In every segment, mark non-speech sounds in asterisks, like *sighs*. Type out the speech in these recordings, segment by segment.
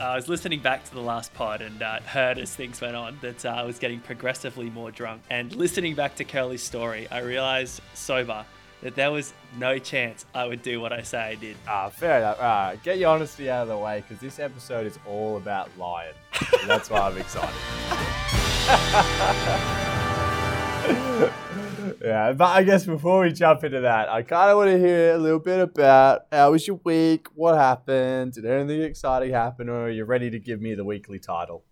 I was listening back to the last pod and uh, heard as things went on that uh, I was getting progressively more drunk. And listening back to Curly's story, I realized sober that there was no chance I would do what I say I did. Ah, fair enough. Right, get your honesty out of the way because this episode is all about lying. That's why I'm excited. *laughs* yeah, but I guess before we jump into that, I kind of want to hear a little bit about how was your week? What happened? Did anything exciting happen? Or are you ready to give me the weekly title?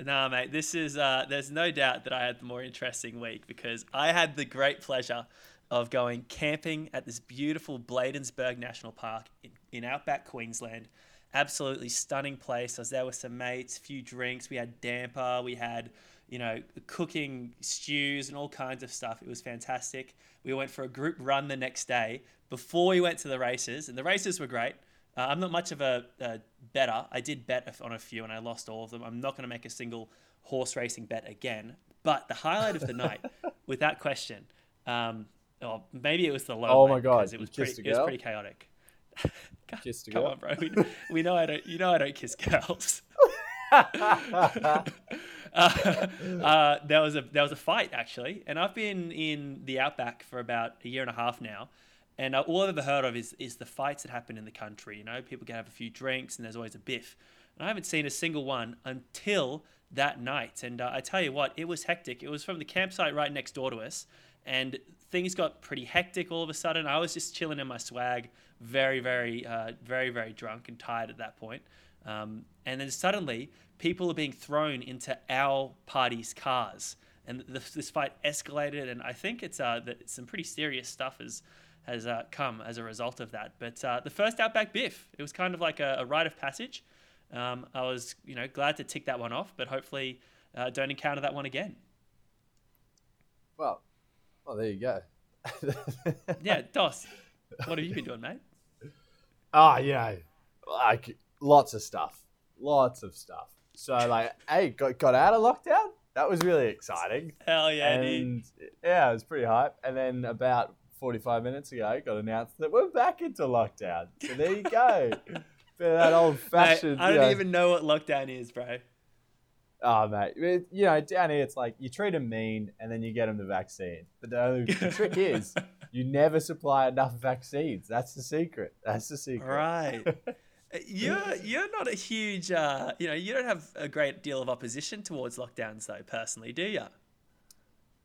Nah, mate, this is, uh, there's no doubt that I had the more interesting week because I had the great pleasure of going camping at this beautiful Bladensburg National Park in, in outback Queensland. Absolutely stunning place. I was there with some mates, a few drinks. We had damper, we had, you know, cooking stews and all kinds of stuff. It was fantastic. We went for a group run the next day before we went to the races, and the races were great. Uh, I'm not much of a, a better. I did bet on a few and I lost all of them. I'm not going to make a single horse racing bet again. But the highlight of the night, *laughs* without question, um, or maybe it was the low. Oh my god! It was pretty. It was pretty chaotic. *laughs* kissed a Come girl? on, bro. We, we know I don't. You know I don't kiss girls. *laughs* uh, *laughs* uh, there was a there was a fight actually, and I've been in the outback for about a year and a half now, and uh, all I've ever heard of is is the fights that happen in the country. You know, people can have a few drinks, and there's always a biff. And I haven't seen a single one until that night. And uh, I tell you what, it was hectic. It was from the campsite right next door to us, and things got pretty hectic all of a sudden. I was just chilling in my swag, very, very, uh, very, very drunk and tired at that point. Um, and then suddenly, people are being thrown into our party's cars, and the, this fight escalated. And I think it's uh, that some pretty serious stuff has has uh, come as a result of that. But uh, the first Outback Biff, it was kind of like a, a rite of passage. Um, I was, you know, glad to tick that one off, but hopefully, uh, don't encounter that one again. Well, well, there you go. *laughs* Yeah, Dos, what have you been doing, mate? Ah, you know, like lots of stuff, lots of stuff. So like, hey, got got out of lockdown. That was really exciting. Hell yeah, dude. yeah, it was pretty hype. And then about 45 minutes ago, it got announced that we're back into lockdown. So there you go. *laughs* Of that old Mate, fashioned. I don't even know what lockdown is, bro. Oh, mate. It- you know, down here, it's like you treat them mean and then you get them the vaccine. But the, only, the trick is *laughs* you never supply enough vaccines. That's the secret. That's the secret. Right. *laughs* *laughs* You're you're not a huge, uh, you know, you don't have a great deal of opposition towards lockdowns, though. Personally, do you?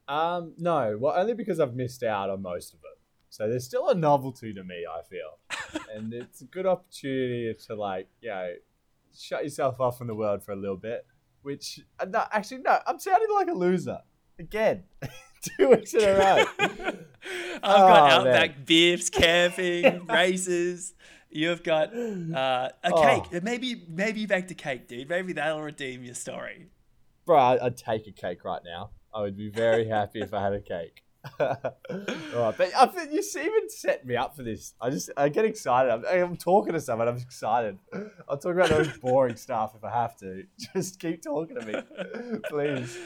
Um, no, well, only because I've missed out on most of it. So there's still a novelty to me, I feel, *laughs* and it's a good opportunity to like, you know, shut yourself off from the world for a little bit. Which, uh, no, actually, no, I'm sounding like a loser again, *laughs* two weeks in a row. I've got Oh, outback biffs, camping, races. You've got *gasps* uh, a Oh. cake. Maybe maybe you baked a cake, dude. Maybe that'll redeem your story. Bro, I'd take a cake right now. I would be very happy if I had a cake. *laughs* But I think you even set me up for this. I just I get excited. I'm, I'm talking to someone. I'm excited. I'll talk about those boring stuff if I have to. *laughs* Just keep talking to me, *laughs* please.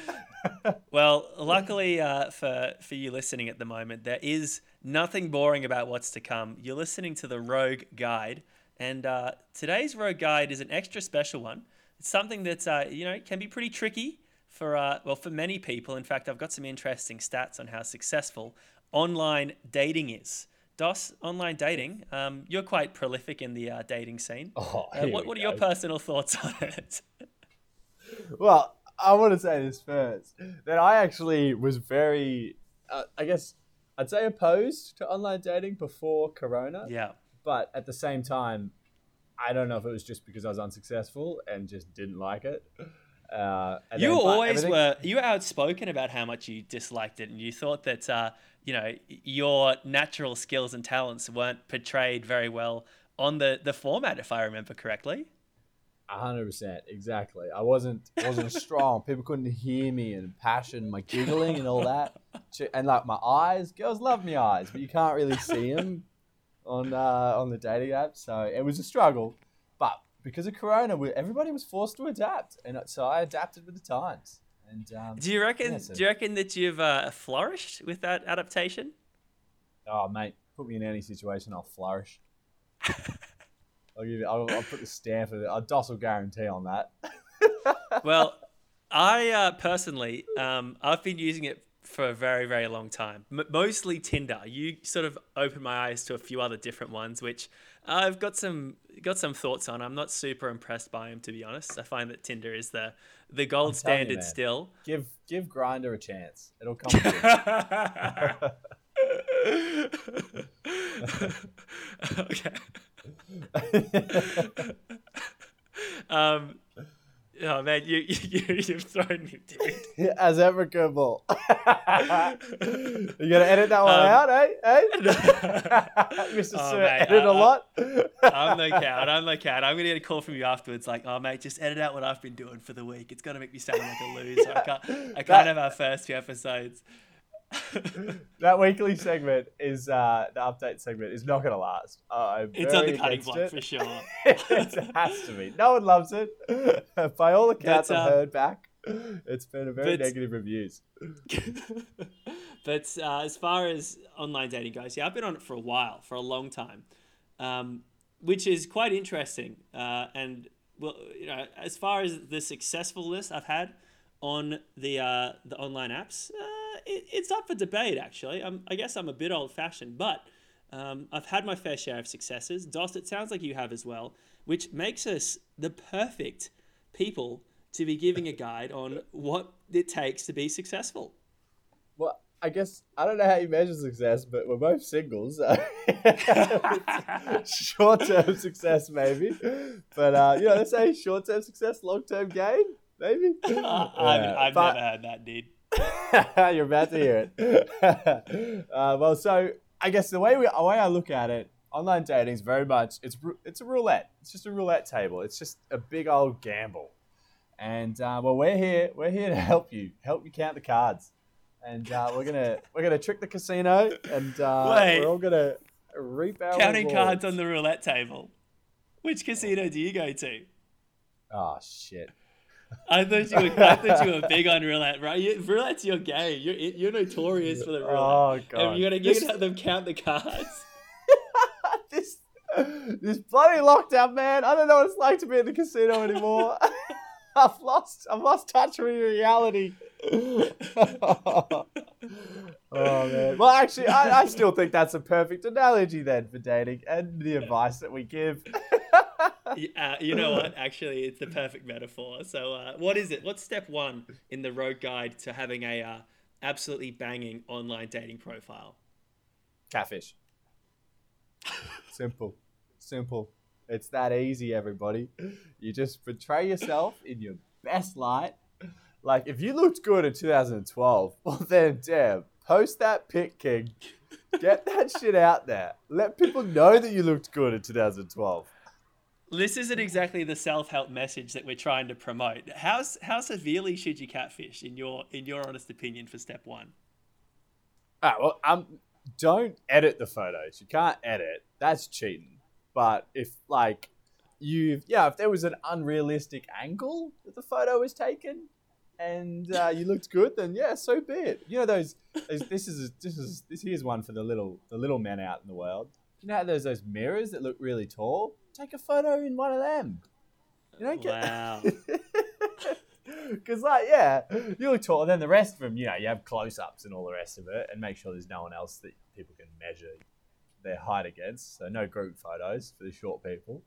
Well, luckily uh, for for you listening at the moment, there is nothing boring about what's to come. You're listening to the Rogue Guide, and uh, today's Rogue Guide is an extra special one. It's something that uh, you know can be pretty tricky for uh, well for many people. In fact, I've got some interesting stats on how successful online dating is. Dos, online dating. Um, you're quite prolific in the uh, dating scene. Oh, Uh, what, what are your personal thoughts on it? *laughs* Well, I want to say this first. That I actually was very, uh, I guess, I'd say opposed to online dating before Corona. yeah. but at the same time, I don't know if it was just because I was unsuccessful and just didn't like it. Uh, You then- always everything- were you were outspoken about how much you disliked it, and you thought that uh, you know your natural skills and talents weren't portrayed very well on the the format, if I remember correctly. Hundred percent, exactly. I wasn't wasn't strong. People couldn't hear me and passion, my giggling and all that, and like my eyes. Girls love my eyes, but you can't really see them on uh, on the dating app. So it was a struggle. But because of Corona, we, everybody was forced to adapt, and so I adapted with the times. And um, Do you reckon? Yeah, so- Do you reckon that you've uh, flourished with that adaptation? oh mate, put me in any situation, I'll flourish. *laughs* I'll give you. I'll, I'll put the stamp of it. A docile guarantee on that. *laughs* well, I uh, personally, um, I've been using it for a very, very long time. M- mostly Tinder. You sort of opened my eyes to a few other different ones, which I've got some got some thoughts on. I'm not super impressed by them, to be honest. I find that Tinder is the the gold standard you, still. Give give Grindr a chance. It'll come. *laughs* okay. *laughs* um, oh man, you *laughs* you you've thrown me, dude. *laughs* As applicable. *laughs* you gonna edit that one um, out, eh? Eh? Mr. Oh, Sir, mate, edit I, a lot. I'm no cat. I'm no cat. I'm gonna get a call from you afterwards, like, oh mate, just edit out what I've been doing for the week. It's gonna make me sound like a loser. I can't. I can't that, have our first few episodes. That weekly segment is uh, the update segment is not going to last. Uh, it's on the cutting block it. for sure. *laughs* it has to be. No one loves it. *laughs* By all accounts, I've um, heard back. It's been a very but, negative reviews. *laughs* but uh, as far as online dating goes, yeah, I've been on it for a while, for a long time, um, which is quite interesting. Uh, and well, you know, as far as the successful list I've had on the uh, the online apps, uh, it, it's up for debate. Actually, I'm, I guess I'm a bit old fashioned, but um, I've had my fair share of successes. Dos, it sounds like you have as well, which makes us the perfect people to be giving a guide on what it takes to be successful. Well, I guess I don't know how you measure success, but we're both singles. *laughs* short term success, maybe. But uh, you know, let's say short term success, long term gain maybe. *laughs* yeah, I've, I've but... never heard that, dude. *laughs* You're about to hear it. *laughs* uh, well, so I guess the way we, the way I look at it, online dating is very much it's it's a roulette. It's just a roulette table. It's just a big old gamble. And uh, well, we're here. We're here to help you, help you count the cards, and uh, we're gonna *laughs* we're gonna trick the casino, and uh, Wait, we're all gonna reap our counting rewards. cards on the roulette table. Which casino do you go to? Oh shit! I thought you were. I thought you were big on roulette, right? You, roulette's your game. You're you're notorious for the roulette. Oh god! And you're gonna you're gonna have them count the cards. *laughs* this this bloody lockdown, man. I don't know what it's like to be in the casino anymore. *laughs* I've lost. I've lost touch with reality. *laughs* oh man. Well, actually, I, I still think that's a perfect analogy then for dating and the advice that we give uh, you know what? Actually, it's the perfect metaphor. So, uh, what is it? What's step one in the Rogue Guide to having a uh, absolutely banging online dating profile? Catfish. *laughs* Simple, simple. It's that easy, everybody. You just portray yourself in your best light. Like if you looked good in 2012, *laughs* well then, damn, post that pic, King. Get that shit out there. Let people know that you looked good in 2012 this isn't exactly the self-help message that we're trying to promote. How how severely should you catfish in your in your honest opinion for step one? Ah, well, um, don't edit the photos. You can't edit. That's cheating. But if like you, yeah, if there was an unrealistic angle that the photo was taken, and uh, you looked good, then yeah, so be it. You know those. those this is this is this here's one for the little the little men out in the world. You know how there's those mirrors that look really tall take a photo in one of them. You know, get... wow. *laughs* Because, like, yeah, you look tall, and then the rest of them, you know, you have close ups and all the rest of it, and make sure there's no one else that people can measure their height against. So, no group photos for the short people.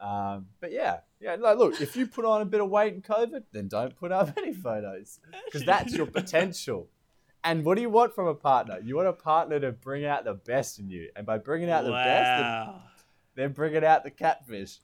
Um, but yeah, yeah, like, look, if you put on a bit of weight in COVID, then don't put up *laughs* any photos because that's your potential. And what do you want from a partner? You want a partner to bring out the best in you, and by bringing out the wow. best, then bring it out the catfish.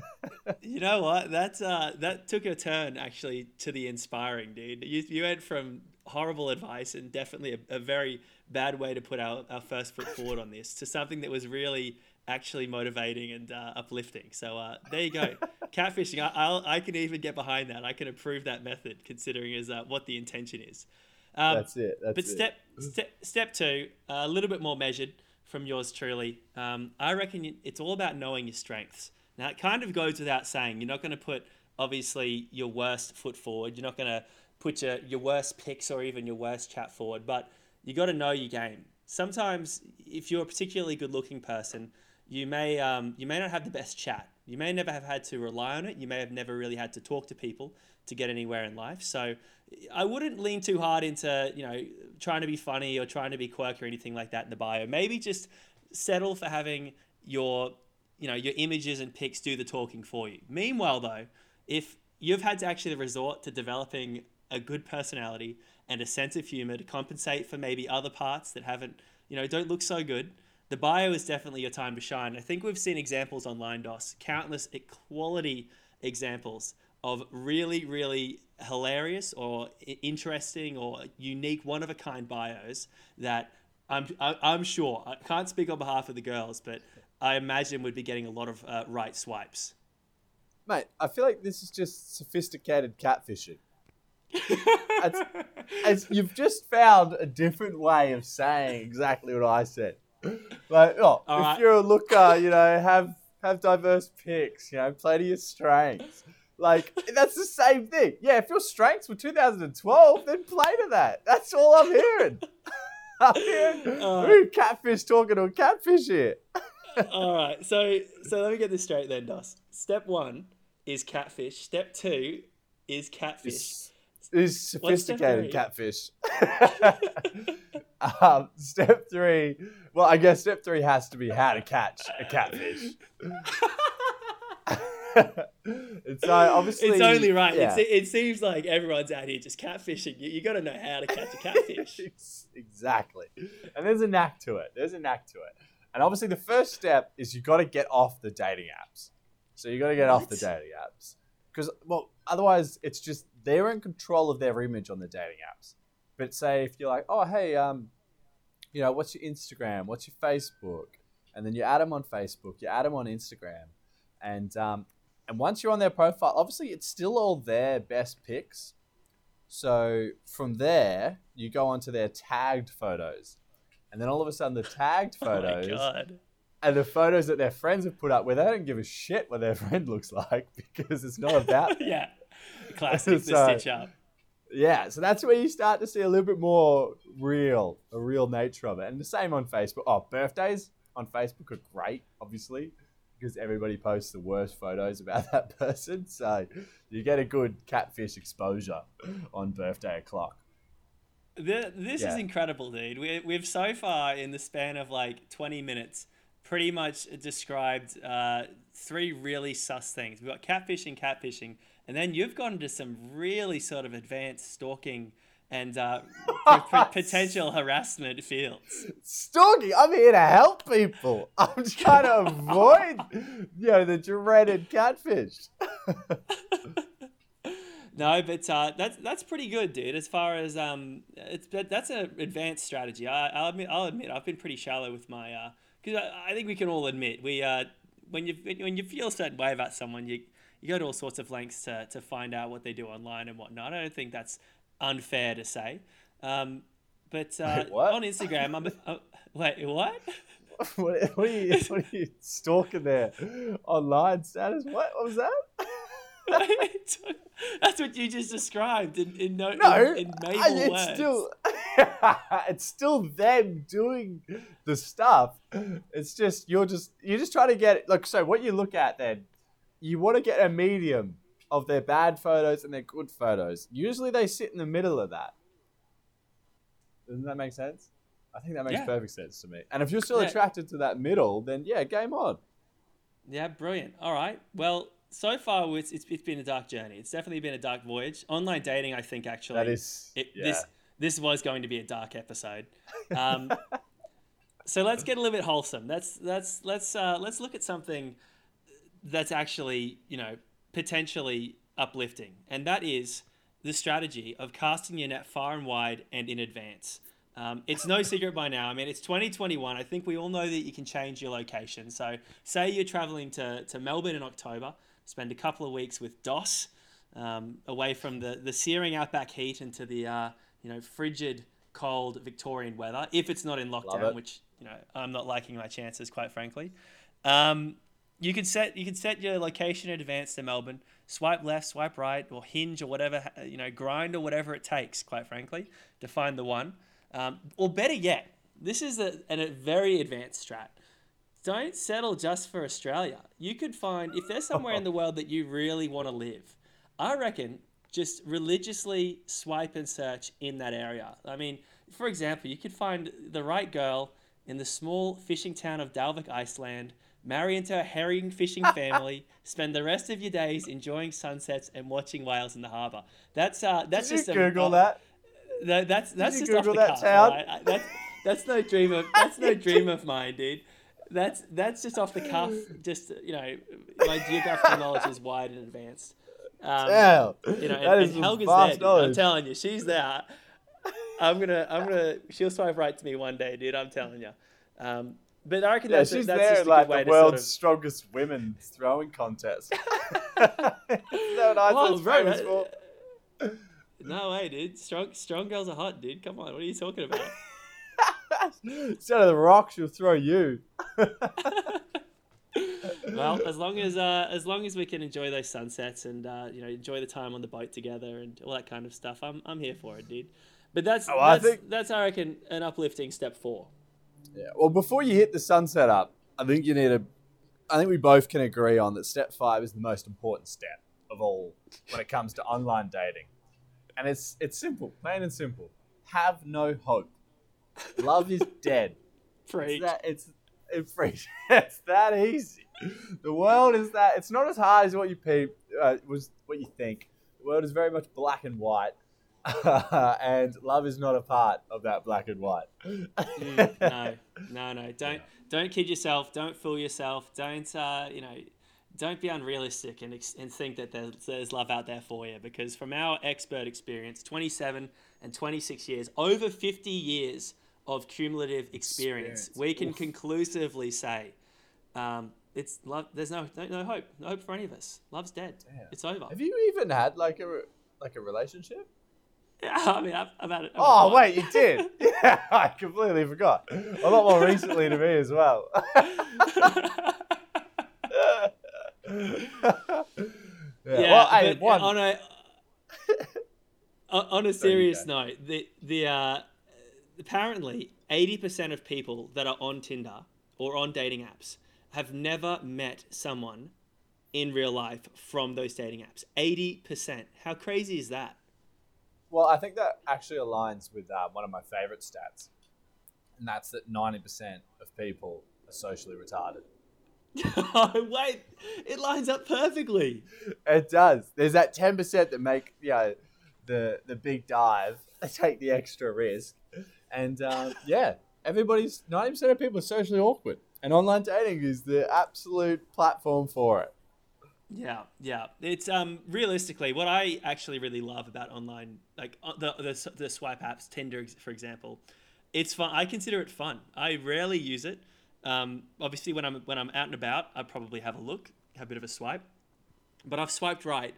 *laughs* you know what? That's uh, that took a turn actually to the inspiring, dude. You, you went from horrible advice and definitely a, a very bad way to put our, our first foot forward on this to something that was really actually motivating and uh, uplifting. So uh, there you go. *laughs* Catfishing, I, I'll, I can even get behind that. I can approve that method considering is uh, what the intention is. Um, that's it. That's but step, step step two, a little bit more measured from yours truly. Um, I reckon it's all about knowing your strengths. Now, it kind of goes without saying. You're not going to put, obviously, your worst foot forward. You're not going to put your, your worst picks or even your worst chat forward, but you got to know your game. Sometimes, if you're a particularly good looking person, you may um, you may not have the best chat. You may never have had to rely on it. You may have never really had to talk to people to get anywhere in life. So I wouldn't lean too hard into you know trying to be funny or trying to be quirky or anything like that in the bio. Maybe just settle for having your you know your images and pics do the talking for you. Meanwhile, though, if you've had to actually resort to developing a good personality and a sense of humor to compensate for maybe other parts that haven't you know don't look so good the bio is definitely your time to shine. I think we've seen examples online, DOS, countless quality examples of really, really hilarious or interesting or unique, one of a kind bios that I'm, I'm sure, I can't speak on behalf of the girls, but I imagine we'd be getting a lot of uh, right swipes. Mate, I feel like this is just sophisticated catfishing. it's, it's, *laughs* you've just found a different way of saying exactly what I said like, oh, All if right. you're a looker, you know, have have diverse picks, you know, play to your strengths. Like that's the same thing. Yeah, if your strengths were 2012, then play to that. That's all I'm hearing. *laughs* I'm hearing uh, catfish talking to a catfish here. *laughs* all right, so so let me get this straight then, Dust. Step one is catfish. Step two is catfish. Is, is sophisticated catfish. *laughs* Um, step three. Well, I guess step three has to be how to catch a catfish. It's uh, obviously it's only right. Yeah. It's, it seems like everyone's out here just catfishing. You, you got to know how to catch a catfish. *laughs* exactly, and there's a knack to it. There's a knack to it, and obviously the first step is you got to get off the dating apps. So you got to get what? off the dating apps because well, otherwise it's just they're in control of their image on the dating apps. But say if you're like, oh hey, um, you know, what's your Instagram? What's your Facebook? And then you add them on Facebook, you add them on Instagram, and um, and once you're on their profile, obviously it's still all their best pics. So from there, you go onto their tagged photos, and then all of a sudden the tagged *laughs* oh photos. Oh and the photos that their friends have put up where they don't give a shit what their *laughs* friend looks like because it's not about *laughs* yeah classic so, stitch up yeah, so that's where you start to see a little bit more real, a real nature of it. And the same on Facebook. Oh, birthdays on Facebook are great, obviously, because everybody posts the worst photos about *laughs* that person. So you get a good catfish exposure on birthday o'clock. The, this yeah. is incredible, dude. We, we've so far, in the span of like 20 minutes, pretty much described uh, three really sus things. We've got catfishing, catfishing, and then you've gone into some really sort of advanced stalking and uh, *laughs* potential harassment fields. Stalking? I'm here to help people. *laughs* I'm just trying to avoid, you know, the dreaded catfish. *laughs* no, but uh, that's that's pretty good, dude. As far as um, it's that's an advanced strategy. I, will admit, I'll admit, I've been pretty shallow with my because uh, I, I, think we can all admit we uh, when you when you feel a certain way about someone, you you go to all sorts of lengths to, to find out what they do online and whatnot. I don't think that's unfair to say. Um, but uh, wait, on Instagram, I'm, *laughs* uh, wait, what? *laughs* what, what, are you, what are you stalking there? Online status? What, what was that? *laughs* That's what you just described in, in no, no in, in it's words. Still, it's still them doing the stuff. It's just you're just you're just trying to get look. So what you look at then you want to get a medium of their bad photos and their good photos. Usually they sit in the middle of that. Doesn't that make sense? I think that makes yeah. perfect sense to me. And if you're still yeah. attracted to that middle, then yeah, game on. Yeah, brilliant. All right. Well, so far it's, it's, it's been a dark journey. It's definitely been a dark voyage. Online dating, I think, actually, that is it, yeah. this this was going to be a dark episode. Um, *laughs* so let's get a little bit wholesome. Let's let's let's uh, let's look at something that's actually, you know, potentially uplifting. And that is the strategy of casting your net far and wide and in advance. Um, it's no *laughs* secret by now. I mean, it's 2021. I think we all know that you can change your location. So, say you're traveling to, to Melbourne in October, spend a couple of weeks with DOS, um, away from the, the searing outback heat into the uh, you know frigid, cold Victorian weather. If it's not in lockdown, which you know I'm not liking my chances, quite frankly. Um, you could set you could set your location in advance to Melbourne. Swipe left, swipe right, or hinge or whatever you know, grind or whatever it takes. Quite frankly, to find the one. Um, or better yet, this is a, a very advanced strat. don't settle just for Australia. You could find if there's somewhere in the world that you really want to live. I reckon just religiously swipe and search in that area. I mean, for example, you could find the right girl in the small fishing town of Dalvik, Iceland, marry into a herring fishing *laughs* family, spend the rest of your days enjoying sunsets and watching whales in the harbour. That's uh, that's Did just you a- Google uh, that? no, that's that's you just off the that cuff. alright? That's that's no dream of that's no dream of mine, dude. That's that's just off the cuff. Just you know, my geographical *laughs* knowledge is wide and advanced. Um, Damn. you know, that and, is and Helga's there. dude. I'm telling you, she's there. I'm gonna, I'm gonna. She'll swipe right to me one day, dude. I'm telling you. Um, but I reckon Yeah, that's, a- she's that's there just in a like good way the to sort world's of. strongest women throwing contest. *laughs* *laughs* Is that what Iceland's Oh, bro, famous that- for? *laughs* No way, dude. Strong, strong girls are hot, dude. Come on, what are you talking about? Instead of the rock, she'll throw you. well, as long as uh, as long as we can enjoy those sunsets and uh, you know enjoy the time on the boat together and all that kind of stuff, I'm I'm here for it, dude. But that's Oh, I that's, think- that's I reckon an uplifting step four. Yeah. Well, before you hit the sunset up, I think you need to. I think we both can agree on that step five is the most important step of all when it comes to online dating, and it's it's simple, plain and simple. Have no hope. Love is dead. *laughs* Preach. It's that it's it's *laughs* free. it's that easy. The world is that it's not as hard as what you pe- uh, was what you think. The world is very much black and white, *laughs* and love is not a part of that black and white. Mm, no, *laughs* no, no. Don't don't kid yourself. Don't fool yourself. Don't uh, you know? Don't be unrealistic and, and think that there's, there's love out there for you. Because from our expert experience, 27 and 26 years, over 50 years of cumulative experience, Experience. we can Oof. conclusively say, um, it's love. There's no, no no hope. No hope for any of us. Love's dead. Damn. It's over. Have you even had like a like a relationship? Yeah, *laughs* I mean, I've, I've had it. I've Oh wait, you did. *laughs* Yeah, I completely forgot. A lot more recently to me as well. *laughs* yeah. well, hey, one. on a on on a serious note, the the uh, apparently eighty percent of people that are on Tinder or on dating apps have never met someone in real life from those dating apps. Eighty percent. How crazy is that? Well, I think that actually aligns with uh, one of my favorite stats, and that's that ninety percent of people are socially retarded. *laughs* oh, wait, it lines up perfectly. It does. There's that ten percent that make you know, the the big dive. *laughs* They take the extra risk, and um, yeah, everybody's ninety percent of people are socially awkward, and online dating is the absolute platform for it. Yeah, yeah. It's um realistically what I actually really love about online like uh, the the, the swipe apps, Tinder for example. It's fun. I consider it fun. I rarely use it. Um, obviously when I'm when I'm out and about, I probably have a look, have a bit of a swipe. But I've swiped right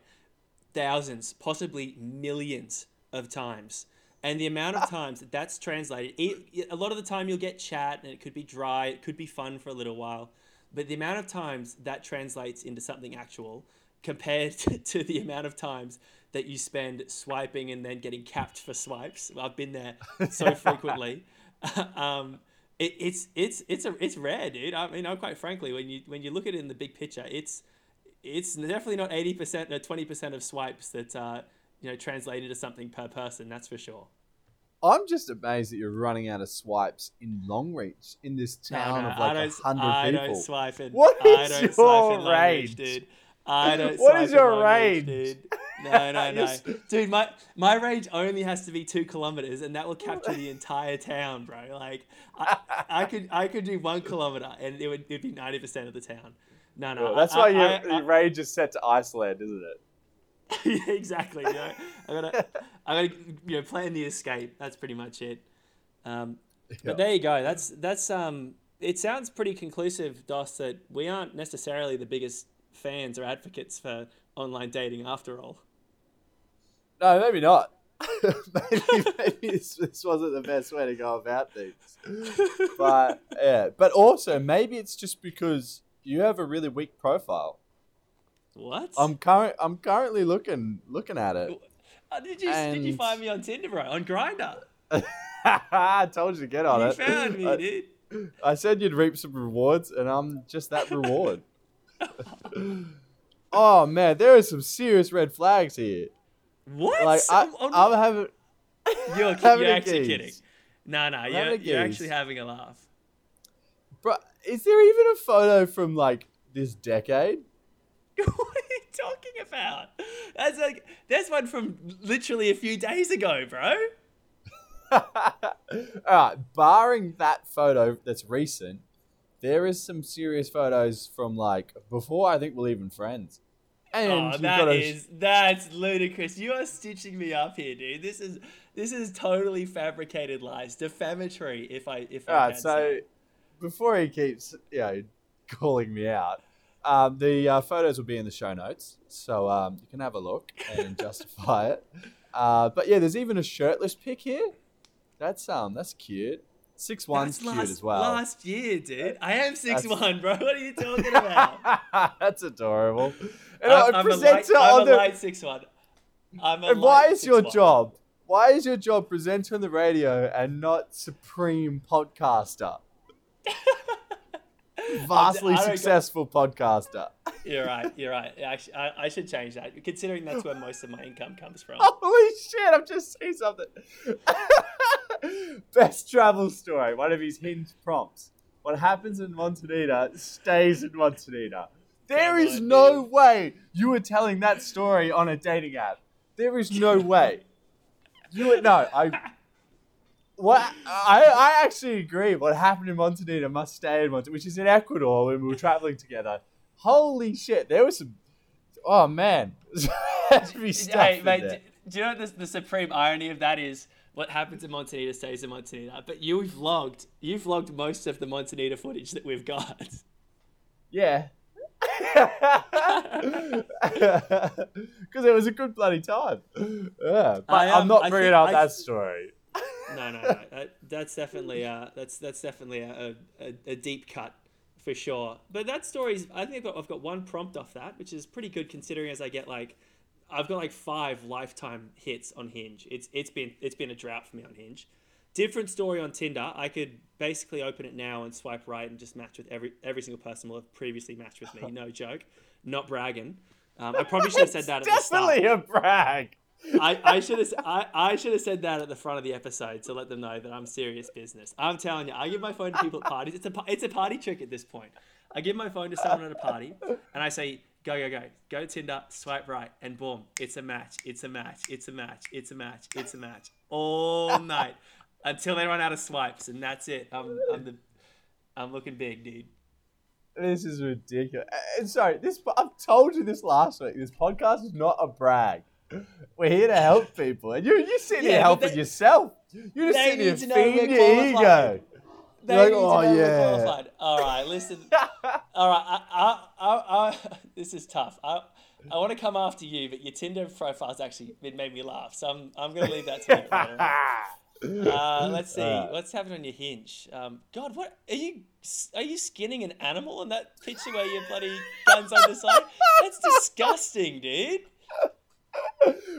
thousands, possibly millions of times. And the amount of times that that's translated, it, a lot of the time you'll get chat and it could be dry, it could be fun for a little while. But the amount of times that translates into something actual compared *laughs* to, the amount of times that you spend swiping and then getting capped for swipes, I've been there so *laughs* frequently. *laughs* um, it, it's it's it's a it's rare, dude. I mean, I'm quite frankly, when you when you look at it in the big picture, it's it's definitely not eighty percent or twenty percent of swipes that uh, you know translate into something per person. That's for sure. I'm just amazed that you're running out of swipes in Longreach in this town no, of I like hundred I people. don't swipe in. What I is don't your swipe range? Dude. I don't. What swipe is your range? Dude. *laughs* No, no, no, dude. My my range only has to be two kilometers, and that will capture the *laughs* entire town, bro. Like, I, *laughs* I could I could do one kilometer, and it would it'd be ninety percent of the town. No, no. Well, that's I- why I- your, I- your range is set to Iceland, isn't it? *laughs* yeah, exactly. You know, I gotta, I gotta, you know, plan the escape. That's pretty much it. Um, Yeah. but there you go. That's that's um. It sounds pretty conclusive, Dos, that we aren't necessarily the biggest fans or advocates for online dating after all. No, maybe not. *laughs* maybe maybe this, this wasn't the best way to go about things. But yeah, but also maybe it's just because you have a really weak profile. What? I'm current. I'm currently looking looking at it. Uh, did you did you find me on Tinder, bro? On Grindr? *laughs* I told you to get on it. You it. found me, Uh, dude. I said you'd reap some rewards, and I'm just that reward. *laughs* oh man, there are some serious red flags here. What? Like I, I'm- I'm- I'm having. *laughs* you're, having you're actually gaze. kidding. No, no, you're, you're actually having a laugh. Bro, is there even a photo from like this decade? *laughs* what are you talking about? That's like that's one from literally a few days ago, bro. *laughs* All right, barring that photo that's recent, there is some serious photos from like before I think we're even friends. And Oh, that is that's ludicrous. You are stitching me up here, dude. This is this is totally fabricated lies, defamatory. If I if I All right, can so say. before he keeps you know calling me out, um, the uh, photos will be in the show notes, so um, you can have a look and *laughs* justify it. Uh, but yeah, there's even a shirtless pic here. That's um, that's cute. Six one's cute last, as well. Last year, dude. I am six That's- one, bro. What are you talking *laughs* about? That's adorable. And I'm, I'm a present light, I'm a the. light six one. I'm a and why is your 6'1". job? Why is your job presenter on the radio and not supreme podcaster? *laughs* Vastly I don't go- successful podcaster. You're right. You're right. Actually, I, I should change that, considering that's where most of my income comes from. Holy shit! I've just seen something. *laughs* Best travel story. One of his hinge prompts. What happens in Montanita stays in Montanita. There is no way you were telling that story on a dating app. There is no *laughs* way. You would no. I. What I, I actually agree. What happened in Montanita must stay in Montanita, which is in Ecuador when we were traveling together. Holy shit! There was some. Oh man, *laughs* Had be stuff Hey, mate, do, do you know what the, the supreme irony of that is? What happens in Montanita stays in Montanita. But you've vlogged, you've vlogged most of the Montanita footage that we've got. Yeah. *laughs* Because it was a good bloody time. Yeah, but I, I'm um, not bringing out I- that story. No, no, no. *laughs* That, that's definitely uh, that's that's definitely a, a, a deep cut for sure. But that story's I think I've got I've got one prompt off that, which is pretty good considering as I get like I've got like five lifetime hits on Hinge. It's it's been it's been a drought for me on Hinge. Different story on Tinder. I could basically open it now and swipe right and just match with every every single person who have previously matched with me. *laughs* No joke, not bragging. Um, I probably *laughs* should have said that at the start. Definitely a brag. I, I should have I, I should have said that at the front of the episode to let them know that I'm serious business. I'm telling you, I give my phone to people at parties. It's a it's a party trick at this point. I give my phone to someone at a party, and I say, "Go go go, go to Tinder, swipe right, and boom, it's a match, it's a match, it's a match, it's a match, it's a match, all *laughs* night until they run out of swipes, and that's it. I'm I'm the I'm looking big, dude. This is ridiculous. And sorry, this I've told you this last week. This podcast is not a brag. We're here to help people, and you, you're sitting Yeah, here helping they- yourself. You're just sitting here need to know feeding your qualified. ego. They like, need to "Oh, yeah." qualified. All right, listen. *laughs* All right, I, I, I, *laughs* this is tough. I, I want to come after you, but your Tinder profile's actually it made me laugh, so I'm, I'm gonna leave that to you. *laughs* Uh, let's see, Alright. what's happening on your hinge? Um, God, what are you? Are you skinning an animal in that picture where your bloody guns on the side? That's disgusting, dude.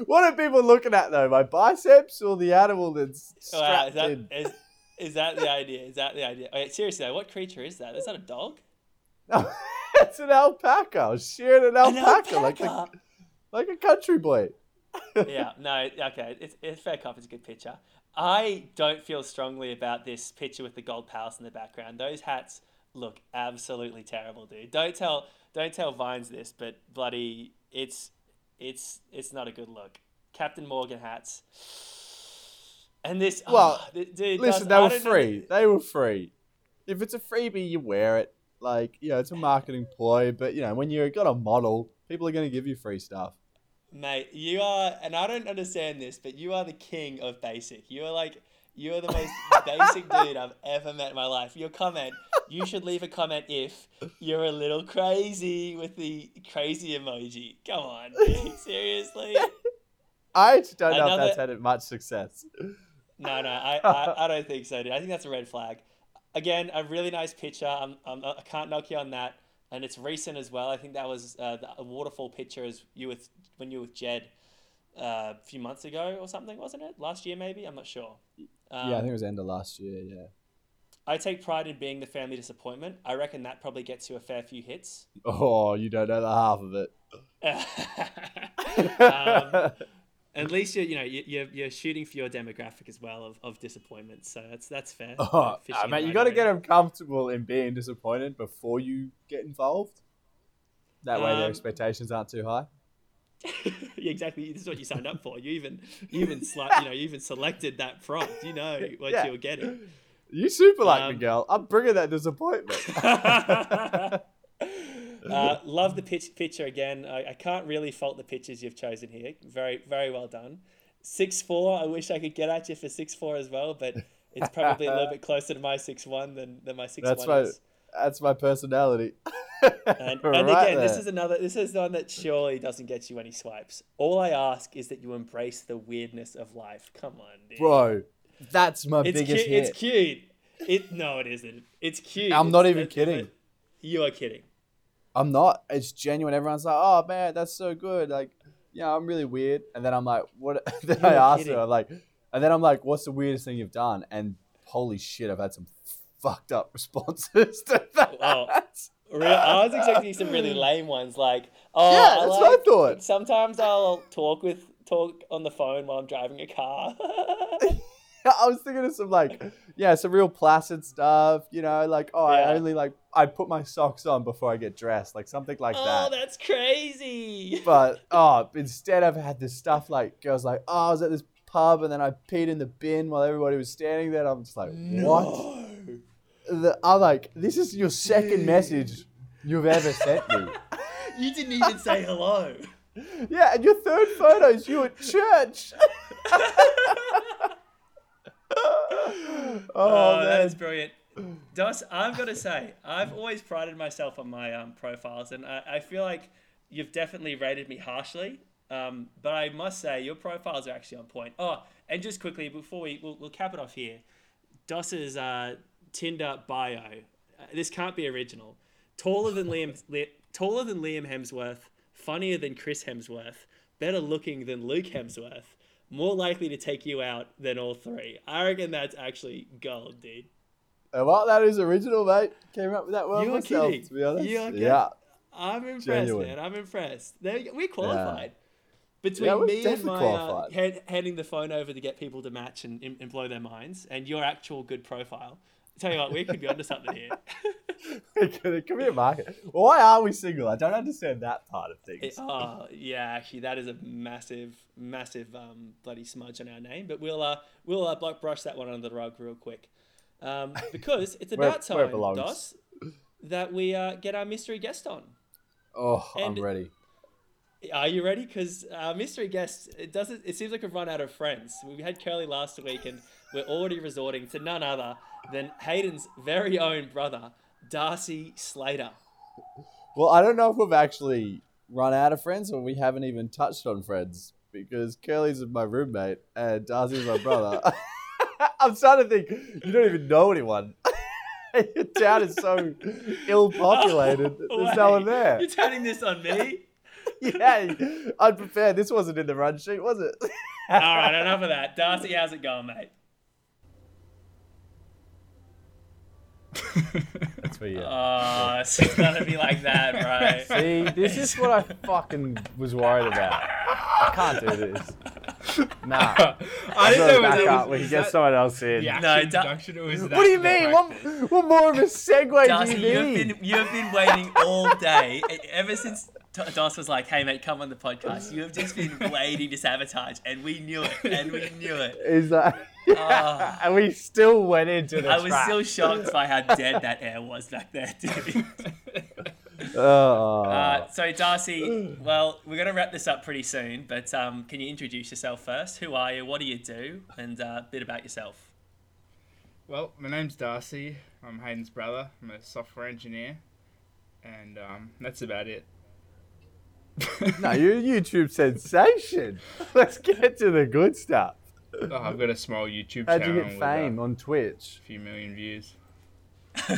What are people looking at though? My biceps or the animal that's oh, Wow, strapped is that in? is, is that the idea? Is that the idea? Okay, seriously, though, what creature is that? Is that a dog? *laughs* it's an alpaca. I was shearing an An alpaca, like the, like a country boy. *laughs* yeah, no, okay, it's, it's fair cop. It's a good picture. I don't feel strongly about this picture with the gold palace in the background. Those hats look absolutely terrible, dude. Don't tell, don't tell Vines this, but bloody, it's, it's, it's not a good look. Captain Morgan hats, and this. Ah, well, oh, dude, Listen, they were don't know- free. They were free. If it's a freebie, you wear it. Like, you know, it's a marketing ploy. But you know, when you've got a model, people are going to give you free stuff. Mate, you are, and I don't understand this, but you are the king of basic. You are like, you are the most basic dude I've ever met in my life. Your comment, you should leave a comment if you're a little crazy with the crazy emoji. Come on, dude, seriously? *laughs* I don't know Another- if that's had much success. No, no, I, *laughs* I, I don't think so, dude. I think that's a red flag. Again, a really nice picture. I'm, I'm, I can't knock you on that. And it's recent as well. I think that was uh, a waterfall picture as you with when you were with Jed uh, a few months ago or something, wasn't it? Last year, maybe. I'm not sure. Um, yeah, I think it was end of last year. Yeah. I take pride in being the family disappointment. I reckon that probably gets you a fair few hits. Oh, you don't know the half of it. *laughs* um, at least you're, you know, you- you're, you're shooting for your demographic as well of, of disappointment. So that's that's fair. *laughs* Oh, Fishing nah, in mate, you got to get them comfortable in being disappointed before you get involved. That way, their Um, expectations aren't too high. *laughs* yeah, exactly. This is what you signed up for. You even, you even, sli- you know, you even selected that prompt. You know *laughs* what Yeah. you were getting. You super like Um, me, girl. I'm bringing that disappointment. *laughs* uh, love the pitch, picture again. I, I can't really fault the pictures you've chosen here. Very, very well done. Six four. I wish I could get at you for six four as well, but it's probably a little bit closer to my six one than, than my six That's one my- is. That's my personality. And, *laughs* Right and again, this is another. This is one that surely doesn't get you any swipes. All I ask is that you embrace the weirdness of life. Come on, dude. bro. That's my It's biggest cute. hit. It's cute. It no, it isn't. It's cute. I'm not It's- even it's- kidding. but You are kidding. I'm not. It's genuine. Everyone's like, "Oh man, that's so good." Like, yeah, I'm really weird. And then I'm like, "What?" *laughs* then I You're asked kidding. her, I'm like, and then I'm like, "What's the weirdest thing you've done?" And holy shit, I've had some fucked up responses *laughs* to that. Oh. Real, I was expecting some really *laughs* lame ones, like oh, Yeah, I that's like, what I thought. Sometimes I'll talk with talk on the phone while I'm driving a car. *laughs* I was thinking of some like, yeah, some real placid stuff. You know, like, oh, Yeah. I only like I put my socks on before I get dressed, like something like oh, that. Oh, that's crazy. But oh, instead I've had this stuff like girls like, oh, I was at this pub and then I peed in the bin while everybody was standing there. I'm just like, what? The, I'm like, this is your second message you've ever sent me. *laughs* You didn't even say hello. Yeah, and your third photo is you at church. *laughs* oh, Oh, that is brilliant. Dos, I've got to say, I've always prided myself on my um, profiles, and I, I feel like you've definitely rated me harshly. Um, but I must say, your profiles are actually on point. Oh, and just quickly before we we'll, we'll cap it off here, Dos's uh, Tinder bio. Uh, this can't be original. Taller than Liam, *laughs* Li- taller than Liam Hemsworth, funnier than Chris Hemsworth, better looking than Luke Hemsworth, more likely to take you out than all three. I reckon that's actually gold, dude. And what that is original, mate. Came up with that one You are myself, kidding. to be honest. You are kidding. yeah. I'm impressed, Genuine. man. I'm impressed. There. We qualified. Between Yeah, me and definitely my uh, hand, handing the phone over to get people to match and, and blow their minds, and your actual good profile, tell you what, we could be onto something here. *laughs* it could, be a market. Why are we single? I don't understand that part of things. It- oh yeah, actually, that is a massive, massive um, bloody smudge on our name. But we'll uh, we'll uh, brush that one under the rug real quick, um, *laughs* because it's Where- about where it time. Dos, that we uh, get our mystery guest on. oh, and- I'm ready. Are you ready? Because our mystery guest, it doesn't. It seems like we've run out of friends. We had Curly last week, and we're already resorting to none other than Hayden's very own brother, Darcy Slater. Well, I don't know if we've actually run out of friends or we haven't even touched on friends because Curly's my roommate and Darcy's my brother. *laughs* I'm starting to think you don't even know anyone. *laughs* Your town is so *laughs* ill populated. Oh, There's no one there. You're turning this on me. yeah, unprepared. This wasn't in the run sheet, was it? All right, enough of that. Darcy, how's it going, mate? That's for you. Oh, it's gonna be like that, *laughs* right? See, this is what I fucking was worried about. I can't do this. Nah. *laughs* I didn't know back it up. was, We can get that someone else in. the actual No, da- introduction or was that What do you mean? practice? What, what more of a segue Darcy, do you you've need? been you've been waiting all day *laughs* ever since T- Dos was like, "Hey, mate, come on the podcast." *laughs* You have just been waiting to sabotage, and we knew it, and we knew it. Is that? Oh. *laughs* and we still went into the I was trap. still shocked by how dead that air was back there, dude. *laughs* Oh. Uh, so, Darcy, *sighs* well, we're going to wrap this up pretty soon, but um, can you introduce yourself first? Who are you? What do you do? And uh, a bit about yourself. Well, my name's Darcy. I'm Hayden's brother. I'm a software engineer, and um, that's about it. *laughs* no, you're a YouTube sensation. *laughs* Let's get to the good stuff. Oh, I've got a small YouTube How'd channel you get fame uh, on Twitch? a few million views. *laughs*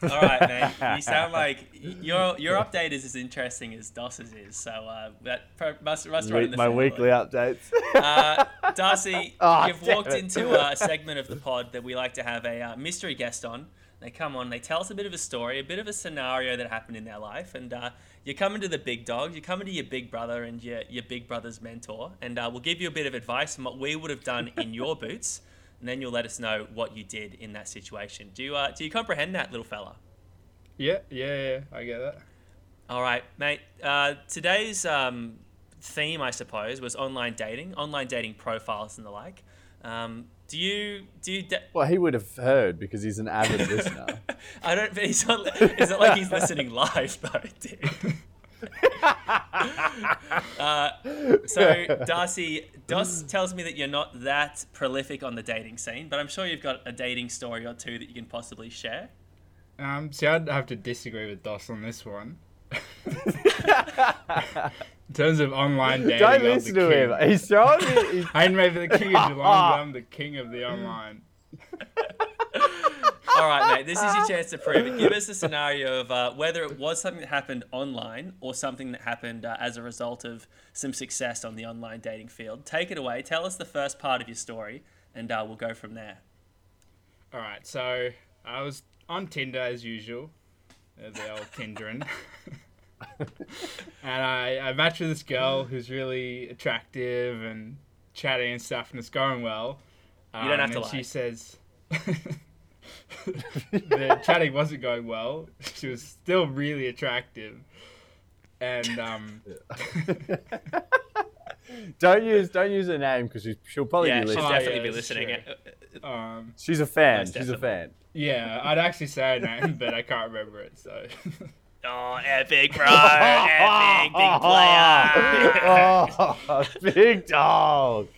All right, man. You sound like your your update is as interesting as Dos's is. So uh, that pro- must must run in the my family. weekly updates. Uh, Darcy, Oh, you've walked it. into a segment of the pod that we like to have a uh, mystery guest on. They come on, they tell us a bit of a story, a bit of a scenario that happened in their life, and uh, you're coming to the big dogs, you're coming to your big brother and your, your big brother's mentor, and uh, we'll give you a bit of advice on what we would have done in your *laughs* boots, and then you'll let us know what you did in that situation. Do you, uh, do you comprehend that, little fella? Yeah, yeah, yeah. I get that. All right, mate. Uh, today's um, theme, I suppose, was online dating, online dating profiles and the like. Um, do you do you? Da- well, he would have heard because he's an avid *laughs* listener. I don't. But he's not. It's not like he's listening live though, *laughs* dude. *laughs* uh, so Darcy, Dos tells me that you're not that prolific on the dating scene, but I'm sure you've got a dating story or two that you can possibly share. Um, see, I'd have to disagree with Dos on this one. In terms of online *laughs* dating, Don't I'm the listen to him. king. He's throwing me. *laughs* He's, I ain't maybe the king of Geelong, but I'm the king of the *laughs* online. All right, mate. This is your chance to prove it. Give us a scenario of uh, whether it was something that happened online or something that happened uh, as a result of some success on the online dating field. Take it away. Tell us the first part of your story, and uh, we'll go from there. All right, so I was on Tinder as usual, the old Tindering. *laughs* and I, I matched with this girl who's really attractive and chatting and stuff, and it's going well. Um, You don't have to and lie. She says *laughs* the chatting wasn't going well. She was still really attractive, and um, *laughs* don't use don't use her name because she'll probably yeah, be she'll listening. Oh, definitely yeah, be listening. true. um, She's a fan. Most She's a fan. yeah, I'd actually say her name, but I can't remember it. So Oh, epic, bro! *laughs* epic, big player. oh, *laughs* big dog.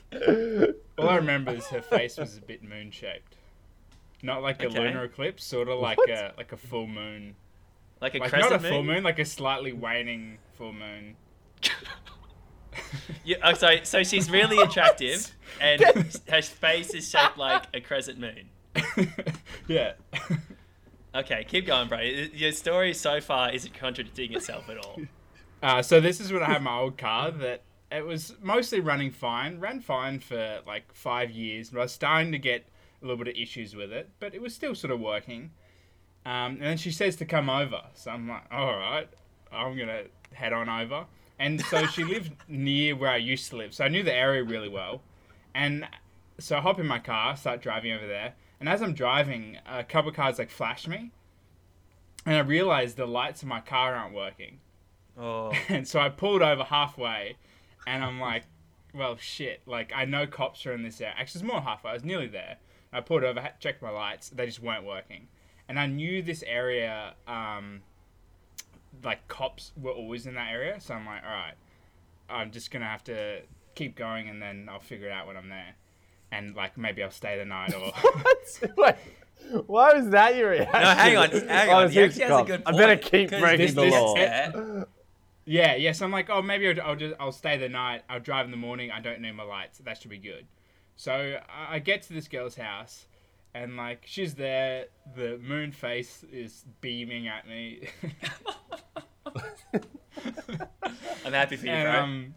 All I remember is her face was a bit moon shaped. Not like a Okay. lunar eclipse, sort of like What? a like a full moon. like a Like crescent not a full moon. moon, like a slightly waning full moon. *laughs* yeah, oh, sorry. So she's really attractive, and her face is shaped like a crescent moon. yeah. Okay, keep going, bro. Your story so far isn't contradicting itself at all. *laughs* Uh, so this is when I had my old car that it was mostly running fine, ran fine for like five years, but I was starting to get a little bit of issues with it, but it was still sort of working. Um, and then she says to come over, so I'm like, all right, I'm gonna head on over. And so she *laughs* lived near where I used to live, so I knew the area really well. And so I hop in my car, start driving over there, and as I'm driving, a couple of cars like flash me, and I realize the lights in my car aren't working. Oh, *laughs* And so I pulled over halfway, and I'm like, well, shit. Like, I know cops are in this area. Actually, it's more than halfway. I was nearly there. I pulled over, checked my lights. They just weren't working. And I knew this area, um, like, cops were always in that area. So I'm like, all right, I'm just going to have to keep going, and then I'll figure it out when I'm there. And, like, maybe I'll stay the night or. *laughs* Wait, why was that your reaction? No, hang on, hang on. it's He actually has a cop. good I better keep keep 'cause breaking this- the this- law. Yeah. Yeah, yeah. So I'm like, oh, maybe I'll, I'll just I'll stay the night. I'll drive in the morning. I don't need my lights. That should be good. So I I get to this girl's house, and like she's there. The moon face is beaming at me, *laughs* I'm happy for you, and bro. um,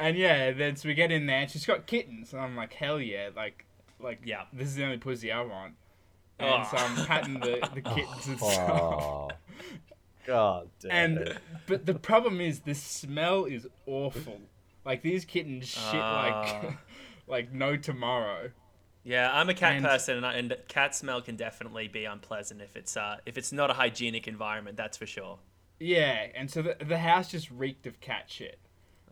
and yeah. Then so we get in there, and she's got kittens, and I'm like, hell yeah, like like Yeah. this is the only pussy I want. And so I'm patting the, the *laughs* kittens and stuff. Oh, God damn And it. but the problem is the smell is awful. Like these kittens shit Ah. like *laughs* like no tomorrow. Yeah, I'm a cat And- person, and, I, and cat smell can definitely be unpleasant if it's uh if it's not a hygienic environment. That's for sure. Yeah, and so the the house just reeked of cat shit.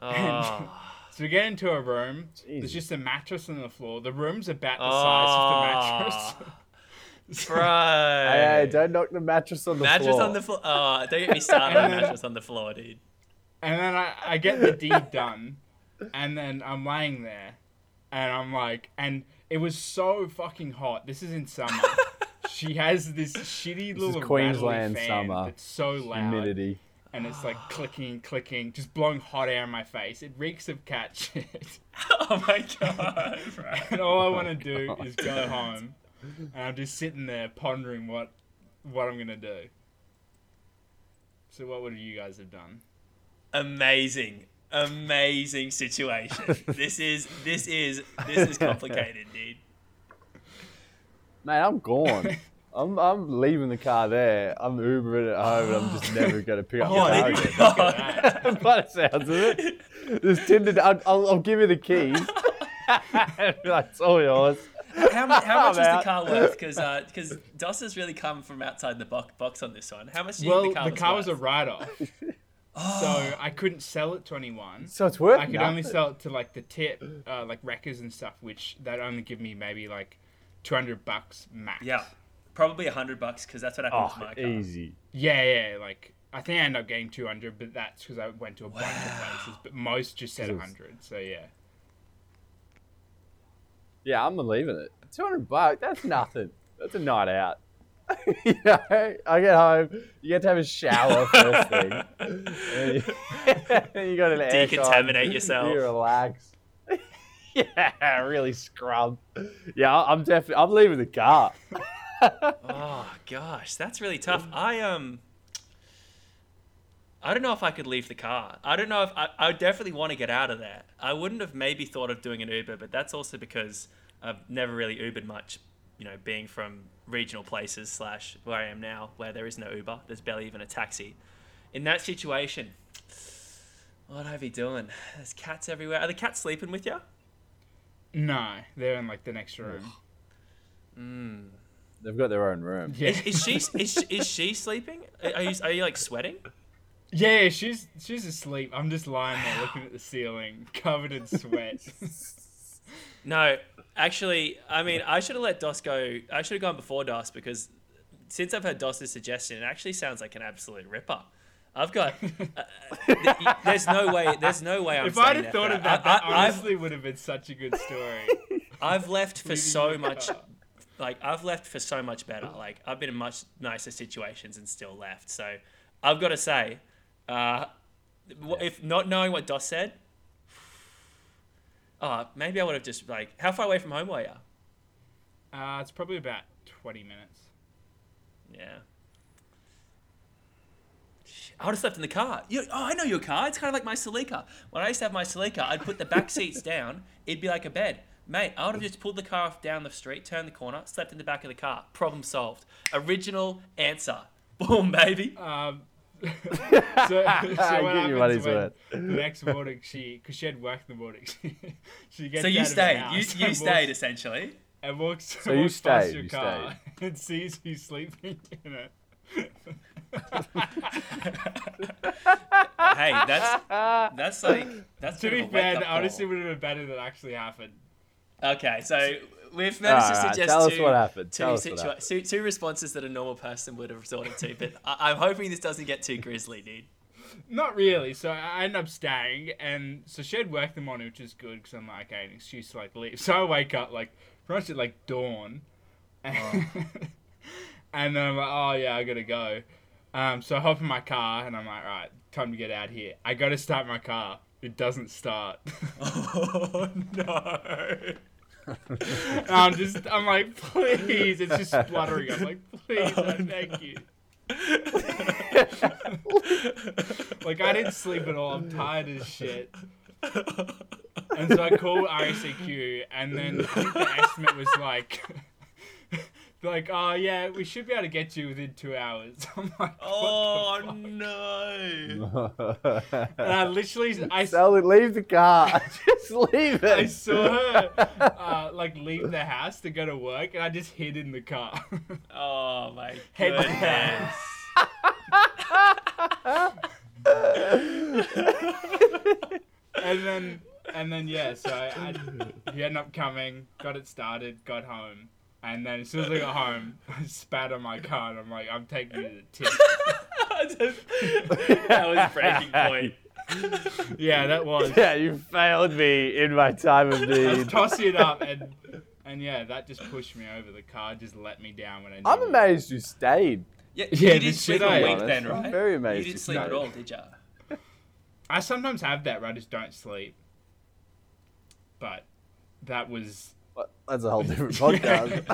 Oh, *laughs* So we get into a room. There's just a mattress on the floor. The room's about the size of the ah. mattress. *laughs* bro. Hey, hey, don't knock the mattress on the mattress floor. Mattress on the floor. Oh, don't get me started on And then- mattress on the floor, dude. And then I, I get the deed done, and then I'm laying there, and I'm like, and it was so fucking hot. This is in summer. *laughs* she has this shitty is little Queensland fan summer. It's so loud, Humidity. And it's like *gasps* clicking, clicking, just blowing hot air in my face. It reeks of cat *laughs* shit. Oh my god, *laughs* and all I want to do oh is go home, and I'm just sitting there pondering what, what I'm gonna do. So what would you guys have done? Amazing, amazing situation. *laughs* this is this is this is complicated, dude. Mate, I'm gone. I'm I'm leaving the car there. I'm Ubering it home, and I'm just *laughs* never gonna pick up Oh, the car again. you- Look at that. By the sounds of it, this Tinder. I'll, I'll, I'll give you the keys. *laughs* That's all yours. How, mu- how much is the *laughs* car worth? Because because Dos has really come from outside the box, box on this one. How much do you Well, think the car worth? the was car worth? was a write-off, so I couldn't sell it to anyone. So it's worth. I could only sell it to like the tip, uh, like wreckers and stuff, which they'd only give me maybe like two hundred bucks max. yeah, probably a hundred bucks because that's what happened Oh, to my car. easy. Yeah, yeah. Like I think I ended up getting two hundred, but that's because I went to a bunch of places. But most just said It was- hundred. So yeah. Yeah, I'm leaving it. Two hundred bucks. That's nothing. That's a night out. *laughs* you know, I get home. You get to have a shower first thing. you, *laughs* you got an air Decontaminate yourself. You relax. *laughs* yeah, really scrub. Yeah, I'm definitely. I'm leaving the car. Oh gosh, that's really tough. I um, I don't know if I could leave the car. I don't know if I. I would definitely want to get out of there. I wouldn't have maybe thought of doing an Uber, but that's also because I've never really Ubered much. You know, being from regional places slash where I am now, where there is no Uber, there's barely even a taxi. In that situation, what would I be doing? There's cats everywhere. Are the cats sleeping with you? No, they're in like the next room. Mm. They've got their own room. Yeah. Is, is she is, is she sleeping? Are you are you like sweating? Yeah, she's she's asleep. I'm just lying there looking at the ceiling, covered in sweat. *laughs* No, actually, I mean, I should have let Dos go. I should have gone before Dos because since I've heard Dos's suggestion, it actually sounds like an absolute ripper. I've got. Uh, th- there's no way. There's no way I'm. if I'd have thought for of that, that I, I, honestly would have been such a good story. I've, I've left for so the much. Like I've left for so much better. Like I've been in much nicer situations and still left. So I've got to say, uh, if not knowing what Dos said, *sighs* oh, maybe I would have just like. How far away from home were you? Uh, it's probably about 20 minutes. Yeah. I would have slept in the car. You, oh, I know your car. It's kind of like my Celica. When I used to have my Celica, I'd put the back *laughs* seats down. It'd be like a bed. Mate, I would have just pulled the car off down the street, turned the corner, slept in the back of the car. Problem solved. Original answer. *laughs* Boom, baby. Um, *laughs* so, so what Give you happens money's when worth. the next morning she, because she had work in the morning, *laughs* she, she gets So you out of the stayed. house You, and you walks- stayed essentially. and walks, So you walks past stayed, your you car and sees you sleeping in it. Hey, that's that's like that's to a be fair, honestly call. would have been better than actually happened. Okay, so we've managed to Alright, suggest tell us two, what happened. two, Tell us what happened. two, two responses that a normal person would have resorted to, but I- I'm hoping this doesn't get too grisly, dude. Not really. So I end up staying, and so she had work in the morning, which is good because I'm like, okay, an excuse to like leave. *laughs* So I wake up like pretty much at like dawn, *laughs* and, and then I'm like, oh yeah, I gotta go. Um, so I hop in my car, and I'm like, all right, time to get out here. I gotta start my car. It doesn't start. *laughs* Oh no! I'm just, I'm like, please. It's just spluttering. I'm like, please, Oh, no, thank you. Like I didn't sleep at all. I'm tired as shit. And so I called RACQ, and then the estimate was like, like, oh yeah, we should be able to get you within two hours. *laughs* I'm like, Oh what the fuck? no! And I literally, I, Sell it. Leave the car. *laughs* Just leave it. I saw her uh, like leave the house to go to work, and I just hid in the car. Oh my *laughs* Head goodness! and then, and then yeah, so I, I, he ended up coming, got it started, got home. And then as soon as I got home, *laughs* I spat on my car, and I'm like, I'm taking you to the *laughs* tip. that was breaking point. Yeah, that was. yeah, you failed me in my time of *laughs* I was need. tossing it up, and and yeah, that just pushed me over. The car just let me down when I. I'm needed it. amazed you stayed. Yeah, Yeah, you didn't sleep should I? a week Honest, then, I'm right? very You didn't you sleep at stayed. all, did you? I sometimes have that where I just don't sleep. But that was That's a whole *laughs* different podcast.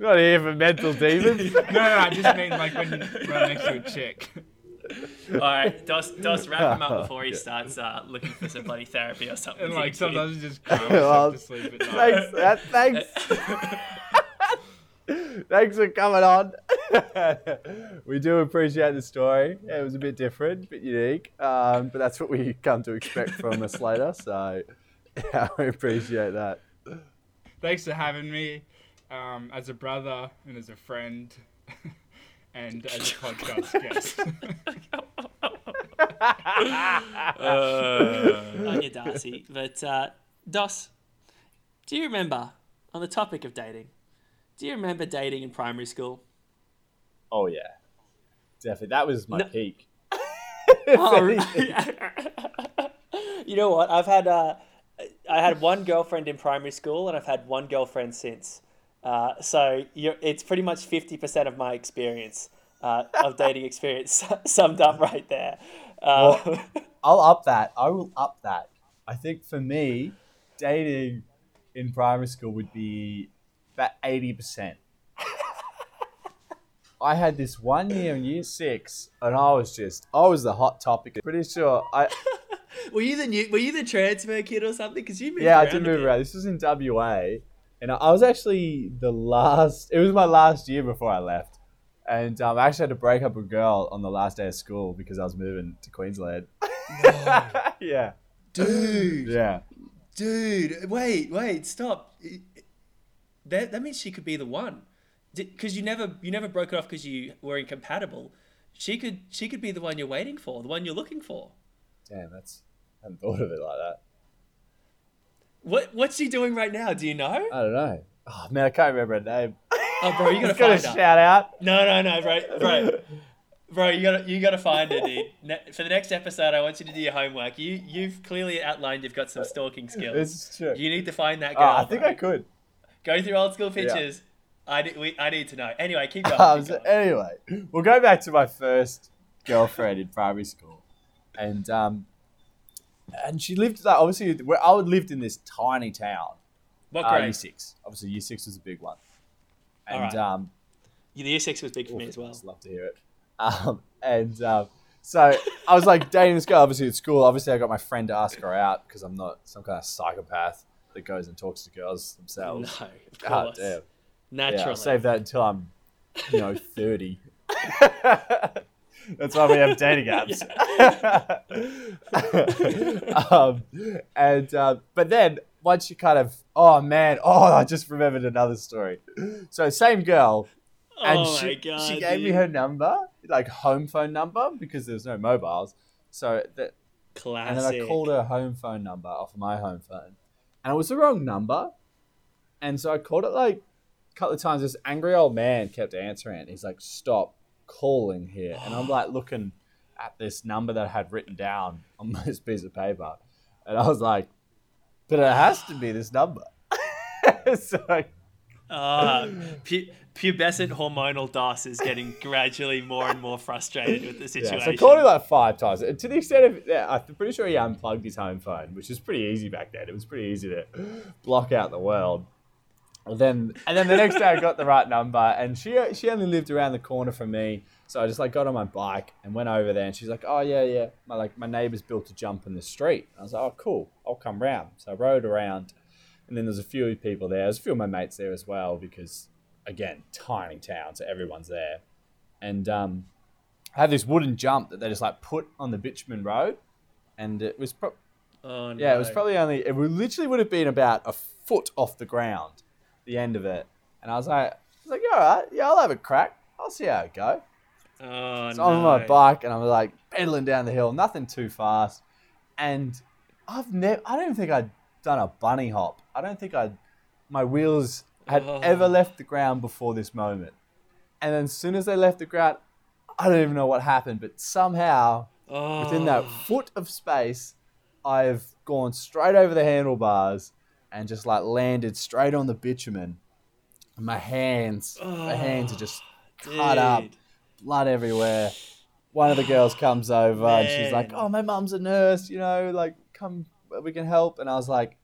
Not here for mental demons. *laughs* no, no, I just mean like when you run next to a chick. *laughs* All right, Dos, Dos, wrap him up before he starts uh, looking for some bloody therapy or something. And like sometimes you just cry Well, to sleep at night. thanks, that, thanks, thanks for coming on. we do appreciate the story. Yeah, it was a bit different, bit unique, um, but that's what we come to expect from a Slater. So, yeah, *laughs* I appreciate that. Thanks for having me um, as a brother and as a friend *laughs* and as a podcast *laughs* guest. on you, Darcy. But uh, Dos, do you remember on the topic of dating? Do you remember dating in primary school? Oh yeah, definitely. That was my No- peak. Oh, you know what? I've had uh, I had one girlfriend in primary school, and I've had one girlfriend since. Uh, so you're, it's pretty much fifty percent of my experience uh, of dating experience *laughs* summed up right there. Uh, *laughs* I'll up that. I will up that. I think for me, dating in primary school would be about eighty percent. I had this one year in year six, and I was just, I was the hot topic. Pretty sure I, were you the new, Were you the transfer kid or something? Because you moved yeah, I did move bit. around. This was in WA, and I was actually the last. It was my last year before I left, and um, I actually had to break up with a girl on the last day of school because I was moving to Queensland. *laughs* yeah, Dude, yeah. dude, wait, wait, stop. That that means she could be the one, because you never you never broke it off because you were incompatible. She could she could be the one you're waiting for, the one you're looking for. Damn, that's. I hadn't thought of it like that. What what's she doing right now? Do you know? I don't know. Oh man, I can't remember her name. Oh, bro, you gotta find her. shout out. No, no, no, bro, bro, bro, you gotta you gotta find her, dude. Ne- For the next episode, I want you to do your homework. You you've clearly outlined you've got some stalking skills. This is true. You need to find that Oh, girl. I think bro. I could. Go through old school pictures. I, need, we, I need to know. Anyway, keep *laughs* going. Um, keep so going. anyway, we'll go back to my first girlfriend in primary school, and um, and she lived like obviously where I lived in this tiny town. What Uh, year six. Obviously, year six was a big one, and Alright. um, The year six was big for me as well. I'd love to hear it. Um, and um, so I was like dating this girl, obviously at school. Obviously, I got my friend to ask her out because I'm not some kind of psychopath that goes and talks to girls themselves. No, of course. damn. Naturally. Yeah, I'll save that until I'm, you know, 30. *laughs* That's why we have dating *laughs* apps. *laughs* um, and uh, but then once you kind of, oh man, oh, I just remembered another story. So same girl, and oh she, my god. she gave me her number, like home phone number, because there's no mobiles. So that, Classic. and then I called her home phone number off of my home phone, and it was the wrong number. And so I called it like a couple of times. This angry old man kept answering. He's like, "Stop calling here," and I'm like *gasps* looking at this number that I had written down on *laughs* this piece of paper, and I was like, "But it has to be this number." *laughs* so I Ah, pu- pubescent hormonal Dos is getting gradually more and more frustrated with the *laughs* Yeah, situation. so I called him like five times. And to the extent of, yeah, I'm pretty sure he unplugged his home phone, which is pretty easy back then. It was pretty easy to *gasps* block out the world. And then, and then the next day I got the right number, and she she only lived around the corner from me, so I just like got on my bike and went over there, and she's like, "Oh yeah, yeah, my like my neighbor's built a jump in the street." I was like, "Oh cool, I'll come round." So I rode around, and then there's a few people there. There's a few of my mates there as well because, again, tiny town, so everyone's there, and um, I had this wooden jump that they just like put on the bitumen road, and it was pro- oh, no. yeah, it was probably only it literally would have been about a foot off the ground, the end of it, and I was like, I was like, yeah, all right, yeah, I'll have a crack, I'll see how it go. Oh, So no. I'm on my bike and I'm like pedaling down the hill, nothing too fast, and I've never, I don't think I'd done a bunny hop. I don't think I'd, my wheels had Oh. ever left the ground before this moment, and then as soon as they left the ground, I don't even know what happened, but somehow Oh. within that oh. foot of space, I've gone straight over the handlebars and just like landed straight on the bitumen. My hands, my hands are just cut up, blood everywhere. One of the girls comes over and she's like, "Oh, my mum's a nurse, you know, like come, we can help." And I was like,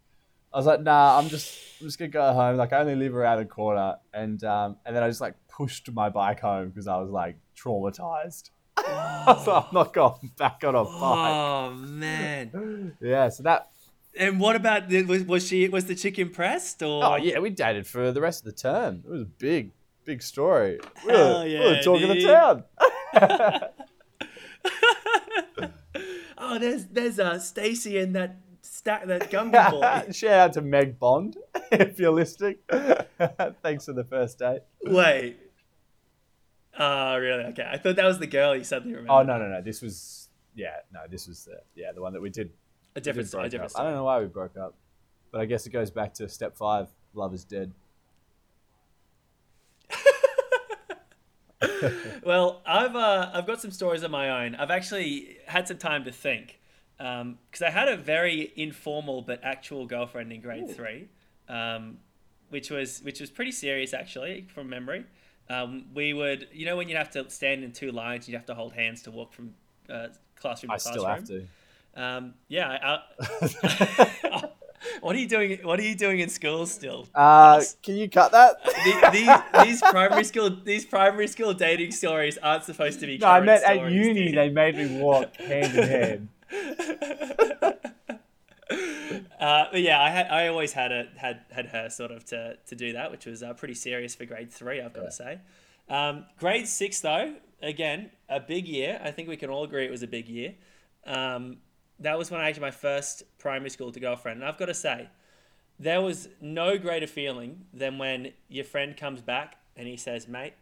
I was like, nah, I'm just I'm just gonna go home. Like I only live around the corner, and um, and then I just like pushed my bike home because I was like traumatized. *laughs* I was like, I'm not going back on a bike. Oh man! *laughs* Yeah, so that. And what about the, was was she was the chick impressed or? Oh yeah, we dated for the rest of the term. It was a big, big story. We were, we were talking dude. the town. *laughs* *laughs* oh, there's there's uh Stacy and that stack that Gumby boy. *laughs* Shout out to Meg Bond if you're listening. Thanks for the first date. Wait. Oh, really? Okay. I thought that was the girl you suddenly remembered. Oh no no no! This was yeah no this was the yeah the one that we did. A different, story, a different. I don't know why we broke up, but I guess it goes back to step five. Love is dead. *laughs* Well, I've uh, I've got some stories of my own. I've actually had some time to think because I had a very informal but actual girlfriend in grade three, um, which was which was pretty serious actually from memory. Um, we would, you know, when you'd have to stand in two lines, you'd have to hold hands to walk from uh, classroom to I still have classroom. to. Um, yeah. I, *laughs* what are you doing? What are you doing in school still? Uh, can you cut that? The- these, these primary school these primary school dating stories aren't supposed to be. no, I meant at uni dude. they made me walk hand in hand. *laughs* Uh, but yeah, I had I always had a had had her sort of to to do that, which was uh, pretty serious for grade three. I've got Yeah. to say. Um, grade six though, again a big year. I think we can all agree it was a big year. Um, that was when I had my first primary school to girlfriend, and I've got to say, there was no greater feeling than when your friend comes back and he says, "Mate,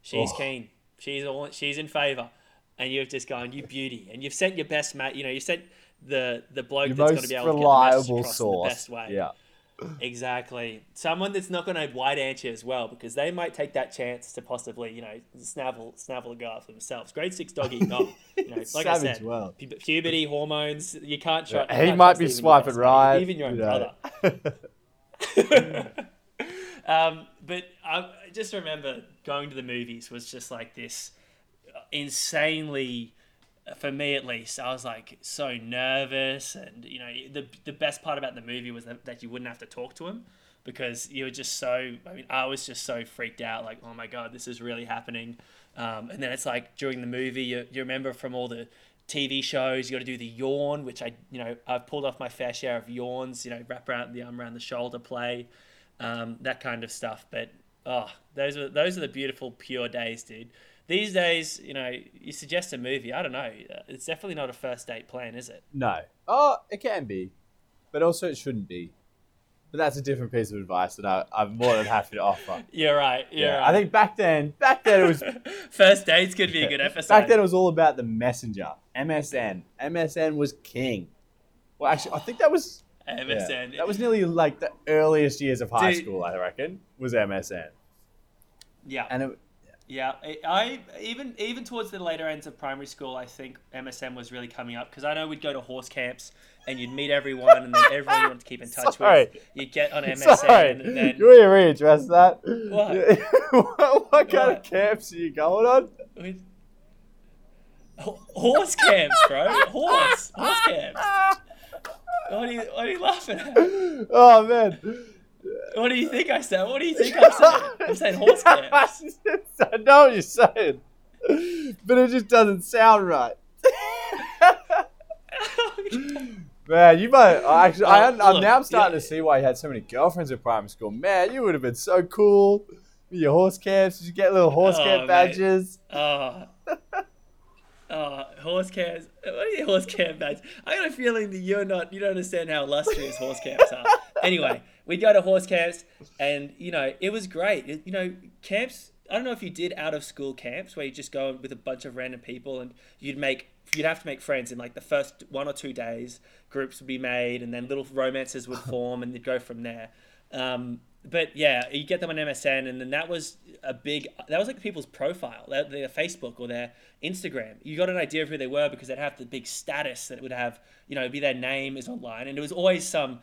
she's Oh. keen. She's all she's in favour." And you've just gone, you beauty, and you've sent your best mate. You know, you sent the the bloke Your that's going to most be able to get the message reliable across in the source. best way. Yeah. Exactly. Someone that's not going to wide answer as well because they might take that chance to possibly, you know, snavel snavel a guy for themselves. Grade six doggy, *laughs* no. You know, like I Savage said, world. pu- puberty, hormones, you can't try. Yeah, he can't might be swiping right, even your own you know. brother. *laughs* *laughs* um, but I just remember going to the movies was just like this insanely for me at least, I was like so nervous, and you know, the the best part about the movie was that, that you wouldn't have to talk to him because you were just so. I mean, I was just so freaked out, like, oh my god, this is really happening. Um, and then it's like during the movie, you, you remember from all the TV shows, you got to do the yawn, which I, you know, I've pulled off my fair share of yawns. You know, wrap around the arm around the shoulder play, um, that kind of stuff. But oh, those are those are the beautiful, pure days, dude. These days, you know, you suggest a movie. I don't know. Uh, it's definitely not a first date plan, is it? No. Oh, it can be, but also it shouldn't be. But that's a different piece of advice that I, I'm more than happy to offer. *laughs* You're right. You're Yeah, right. I think back then, back then it was *laughs* first dates could be a good episode. back then it was all about the messenger, MSN. MSN was king. Well, actually, I think that was *sighs* yeah, MSN. that was nearly like the earliest years of high Dude. school. I reckon was MSN, yeah. and it, Yeah, I even even towards the later ends of primary school, I think MSN was really coming up because I know we'd go to horse camps and you'd meet everyone, and then everyone you wanted to keep in touch Sorry. with. You'd get on MSN, Sorry, and then you want to readdress that? What? *laughs* what, what kind What? of camps are you going on? horse camps, bro. Horse, horse camps. What are you What are you laughing at? *laughs* Oh man. What do you think I said? What do you think I'm saying? *laughs* I'm saying horse camps. I know what you're saying, but it just doesn't sound right. *laughs* Man, you might I actually. I, oh, I'm look, now I'm starting yeah. to see why you had so many girlfriends in primary school. Man, you would have been so cool with your horse camps. Did you get little horse Oh, camp mate. badges? Oh. Oh, horse camps. What are your horse camp badges? I got a feeling that you're not, you don't understand how illustrious horse camps are. Anyway, we'd go to horse camps and, you know, it was great. It- you know, camps, I don't know if you did out of school camps where you just go with a bunch of random people and you'd make, you'd have to make friends in like the first one or two days. Groups would be made and then little romances would *laughs* form and you'd go from there. Um, but yeah, you get them on MSN, and then that was a big. That was like people's profile, their, their Facebook or their Instagram. You got an idea of who they were because they'd have the big status that would have, you know, it'd be their name is online, and it was always some.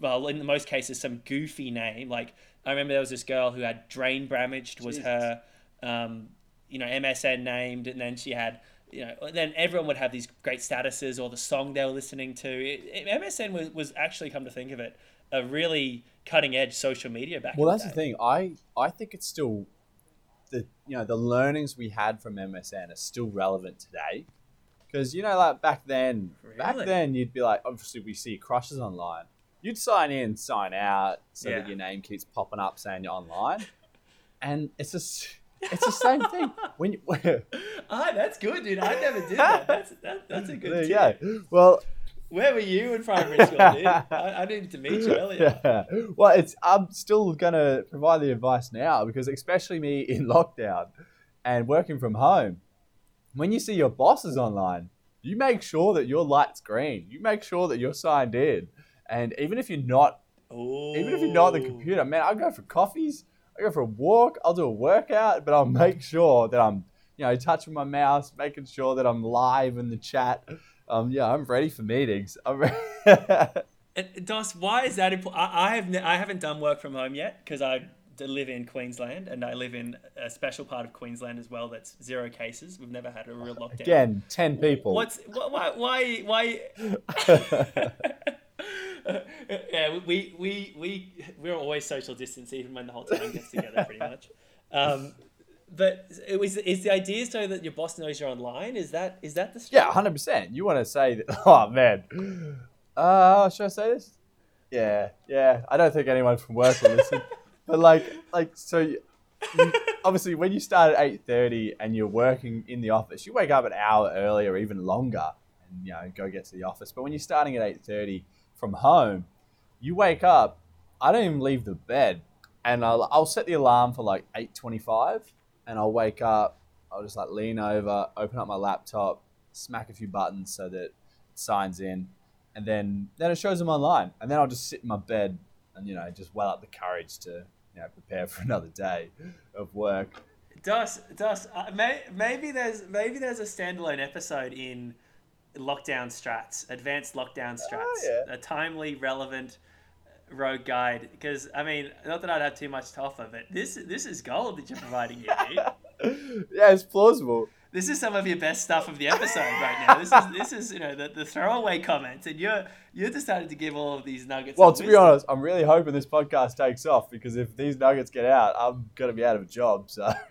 Well, in most cases, some goofy name. Like I remember there was this girl who had Drain Bramaged was Jesus. her, um, you know, MSN named, and then she had you know, then everyone would have these great statuses or the song they were listening to. It, it, MSN was, was actually, come to think of it, a really cutting edge social media back. Then. Well, that's the day. thing. I I think it's still the you know the learnings we had from MSN are still relevant today. Because you know, like back then, back then you'd be like, obviously we see crushes online. You'd sign in, sign out, so Yeah. that your name keeps popping up saying you're online, and it's just it's the same thing when you. *laughs* Ah, that's good, dude. I never did that. That's that, that's a good. there you tip. go. Well, Where were you in primary school, dude? I, I needed to meet you earlier. *laughs* Yeah. Well, it's I'm still gonna provide the advice now because especially me in lockdown and working from home, when you see your bosses online, you make sure that your light's green. You make sure that you're signed in, and even if you're not, even if you're not on the computer, man, I'll go for coffees. I go for a walk. I'll do a workout, but I'll *laughs* make sure that I'm, you know, touching my mouse, making sure that I'm live in the chat. Um, yeah, I'm ready for meetings. *laughs* I'm Dos, why is that important? I, I have ne- I haven't done work from home yet because I live in Queensland and I live in a special part of Queensland as well that's zero cases. We've never had a real lockdown. Again, ten people. What's wh- why why why? *laughs* *laughs* yeah, we we we we're always social distance even when the whole town gets together, pretty *laughs* much. Um, but it was is the idea so that your boss knows you're online? Is that is that the Yeah, hundred percent. You want to say that? *laughs* Oh man. Uh, should I say this? Yeah, yeah. I don't think anyone from work will listen. but like, like, so you, you, obviously, when you start at eight thirty and you're working in the office, you wake up an hour earlier, even longer, and you know go get to the office. But when you're starting at eight thirty from home, you wake up. I don't even leave the bed, and I'll, I'll set the alarm for like eight twenty-five, and I'll wake up. I'll just like lean over, open up my laptop, smack a few buttons so that it signs in, and then then it shows them online, and then I'll just sit in my bed and you know just well up the courage to you know prepare for *laughs* another day of work. Dos, Dos, uh, may, maybe there's maybe there's a standalone episode in lockdown strats, advanced lockdown oh, strats, Oh, yeah. a timely, relevant uh, Rogue Guide. Because I mean, not that I'd have too much to offer, but this this is gold that you're providing here, dude. *laughs* yeah, it's plausible. This is some of your best stuff of the episode right now. This is this is you know the, the throwaway comments, and you're you're decided to give all of these nuggets. Well, to be honest, I'm really hoping this podcast takes off because if these nuggets get out, I'm gonna be out of a job. So *laughs*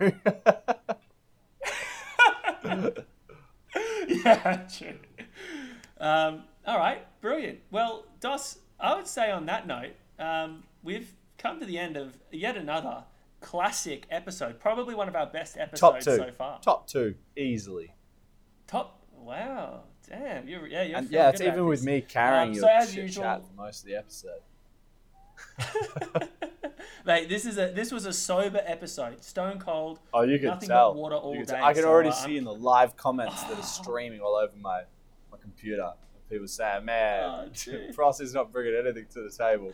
*laughs* yeah, true. Um, all right, brilliant. Well, Dos, I would say on that note, um, we've come to the end of yet another classic episode. Probably one of our best episodes so far. top two, easily. Top. Wow. Damn. You're yeah. You're And yeah, it's even with me carrying Um, your so as usual- chat for most of the episode. *laughs* Mate, this is a this was a sober episode. Stone cold. Oh, you can Nothing but tell. water all day. I can already see in the live comments that are *sighs* streaming all over my computer. People saying, Oh, *laughs* "Man. Frost is not bringing anything to the table."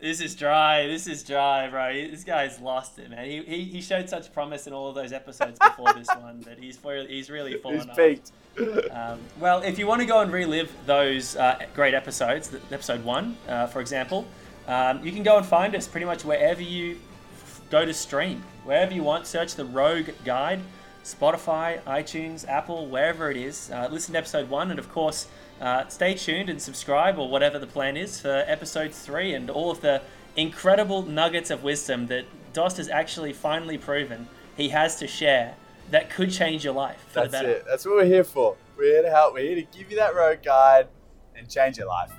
This is dry. This is dry, bro. This guy's lost it, man. He, he, he showed such promise in all of those episodes before this one that he's for- he's really fallen He's off. peaked. Um, well, if you want to go and relive those uh, great episodes, episode one, uh, for example, um, you can go and find us pretty much wherever you go to stream, wherever you want. Search the Rogue Guide, Spotify, iTunes, Apple, wherever it is. Uh, listen to episode one, and of course, uh, stay tuned and subscribe or whatever the plan is for episode three and all of the incredible nuggets of wisdom that Dost has actually finally proven he has to share that could change your life for That's the better. it. That's what we're here for. We're here to help. We're here to give you that Rogue Guide and change your life.